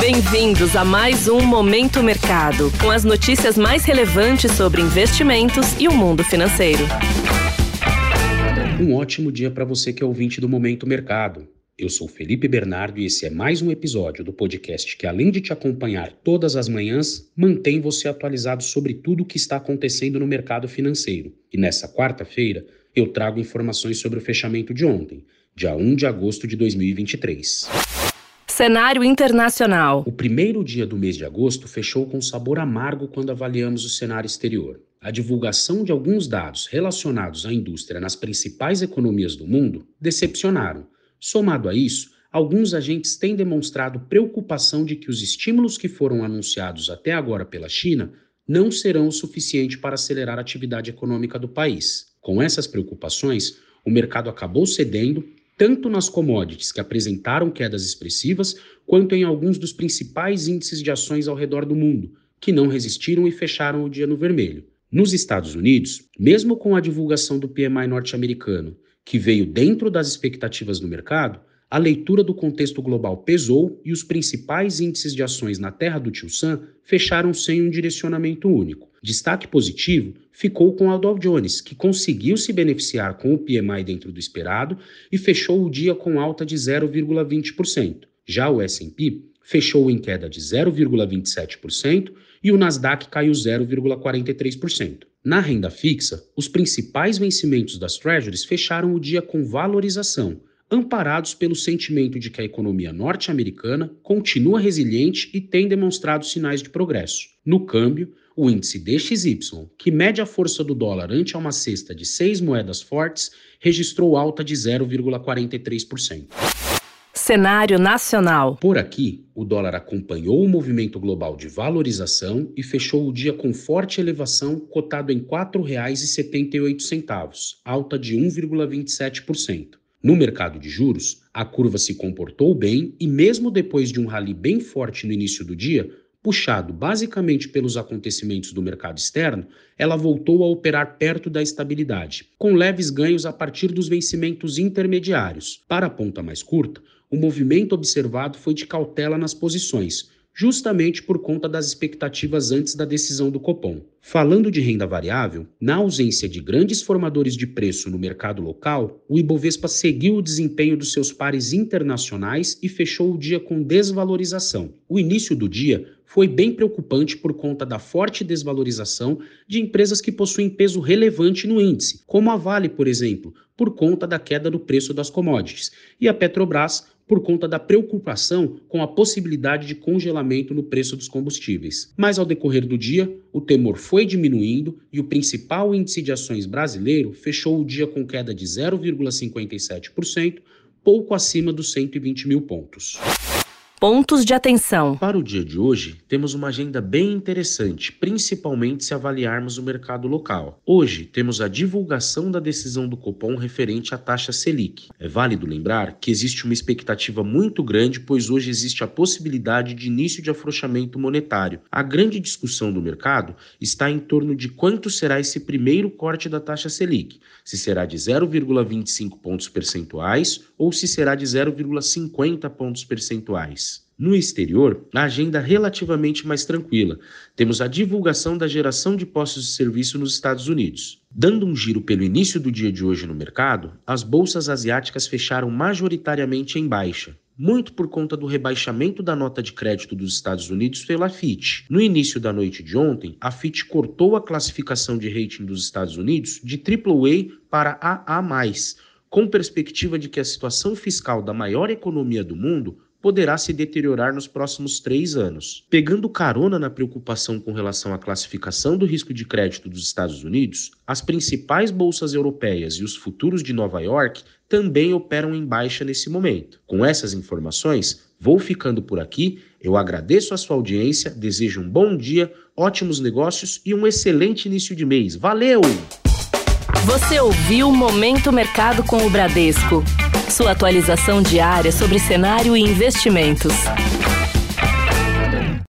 Bem-vindos a mais um Momento Mercado, com as notícias mais relevantes sobre investimentos e o mundo financeiro. Um ótimo dia para você que é ouvinte do Momento Mercado. Eu sou Felipe Bernardo e esse é mais um episódio do podcast que, além de te acompanhar todas as manhãs, mantém você atualizado sobre tudo o que está acontecendo no mercado financeiro. E nessa quarta-feira, eu trago informações sobre o fechamento de ontem, dia 1 de agosto de 2023. Cenário internacional. O primeiro dia do mês de agosto fechou com sabor amargo quando avaliamos o cenário exterior. A divulgação de alguns dados relacionados à indústria nas principais economias do mundo decepcionaram Somado a isso, alguns agentes têm demonstrado preocupação de que os estímulos que foram anunciados até agora pela China não serão o suficiente para acelerar a atividade econômica do país. Com essas preocupações, o mercado acabou cedendo tanto nas commodities que apresentaram quedas expressivas, quanto em alguns dos principais índices de ações ao redor do mundo, que não resistiram e fecharam o dia no vermelho. Nos Estados Unidos, mesmo com a divulgação do PMI norte-americano que veio dentro das expectativas do mercado, a leitura do contexto global pesou e os principais índices de ações na terra do Tio Sam fecharam sem um direcionamento único. Destaque positivo ficou com a Dow Jones, que conseguiu se beneficiar com o PMI dentro do esperado e fechou o dia com alta de 0,20%. Já o S&P fechou em queda de 0,27% e o Nasdaq caiu 0,43%. Na renda fixa, os principais vencimentos das Treasuries fecharam o dia com valorização, amparados pelo sentimento de que a economia norte-americana continua resiliente e tem demonstrado sinais de progresso. No câmbio, o índice DXY, que mede a força do dólar ante uma cesta de seis moedas fortes, registrou alta de 0,43% cenário nacional. Por aqui, o dólar acompanhou o movimento global de valorização e fechou o dia com forte elevação, cotado em R$ 4,78, alta de 1,27%. No mercado de juros, a curva se comportou bem e, mesmo depois de um rally bem forte no início do dia, puxado basicamente pelos acontecimentos do mercado externo, ela voltou a operar perto da estabilidade, com leves ganhos a partir dos vencimentos intermediários. Para a ponta mais curta, o movimento observado foi de cautela nas posições, justamente por conta das expectativas antes da decisão do Copom. Falando de renda variável, na ausência de grandes formadores de preço no mercado local, o Ibovespa seguiu o desempenho dos seus pares internacionais e fechou o dia com desvalorização. O início do dia foi bem preocupante por conta da forte desvalorização de empresas que possuem peso relevante no índice, como a Vale, por exemplo, por conta da queda do preço das commodities, e a Petrobras por conta da preocupação com a possibilidade de congelamento no preço dos combustíveis. Mas ao decorrer do dia, o temor foi diminuindo e o principal índice de ações brasileiro fechou o dia com queda de 0,57%, pouco acima dos 120 mil pontos. Pontos de atenção. Para o dia de hoje, temos uma agenda bem interessante, principalmente se avaliarmos o mercado local. Hoje, temos a divulgação da decisão do Copom referente à taxa Selic. É válido lembrar que existe uma expectativa muito grande, pois hoje existe a possibilidade de início de afrouxamento monetário. A grande discussão do mercado está em torno de quanto será esse primeiro corte da taxa Selic, se será de 0,25 pontos percentuais ou se será de 0,50 pontos percentuais. No exterior, a agenda é relativamente mais tranquila. Temos a divulgação da geração de postos de serviço nos Estados Unidos. Dando um giro pelo início do dia de hoje no mercado, as bolsas asiáticas fecharam majoritariamente em baixa, muito por conta do rebaixamento da nota de crédito dos Estados Unidos pela Fitch. No início da noite de ontem, a Fitch cortou a classificação de rating dos Estados Unidos de AAA para AA+, com perspectiva de que a situação fiscal da maior economia do mundo poderá se deteriorar nos próximos três anos. Pegando carona na preocupação com relação à classificação do risco de crédito dos Estados Unidos, as principais bolsas europeias e os futuros de Nova York também operam em baixa nesse momento. Com essas informações, vou ficando por aqui. Eu agradeço a sua audiência, desejo um bom dia, ótimos negócios e um excelente início de mês. Valeu! Você ouviu Momento Mercado com o Bradesco. Sua atualização diária sobre cenário e investimentos.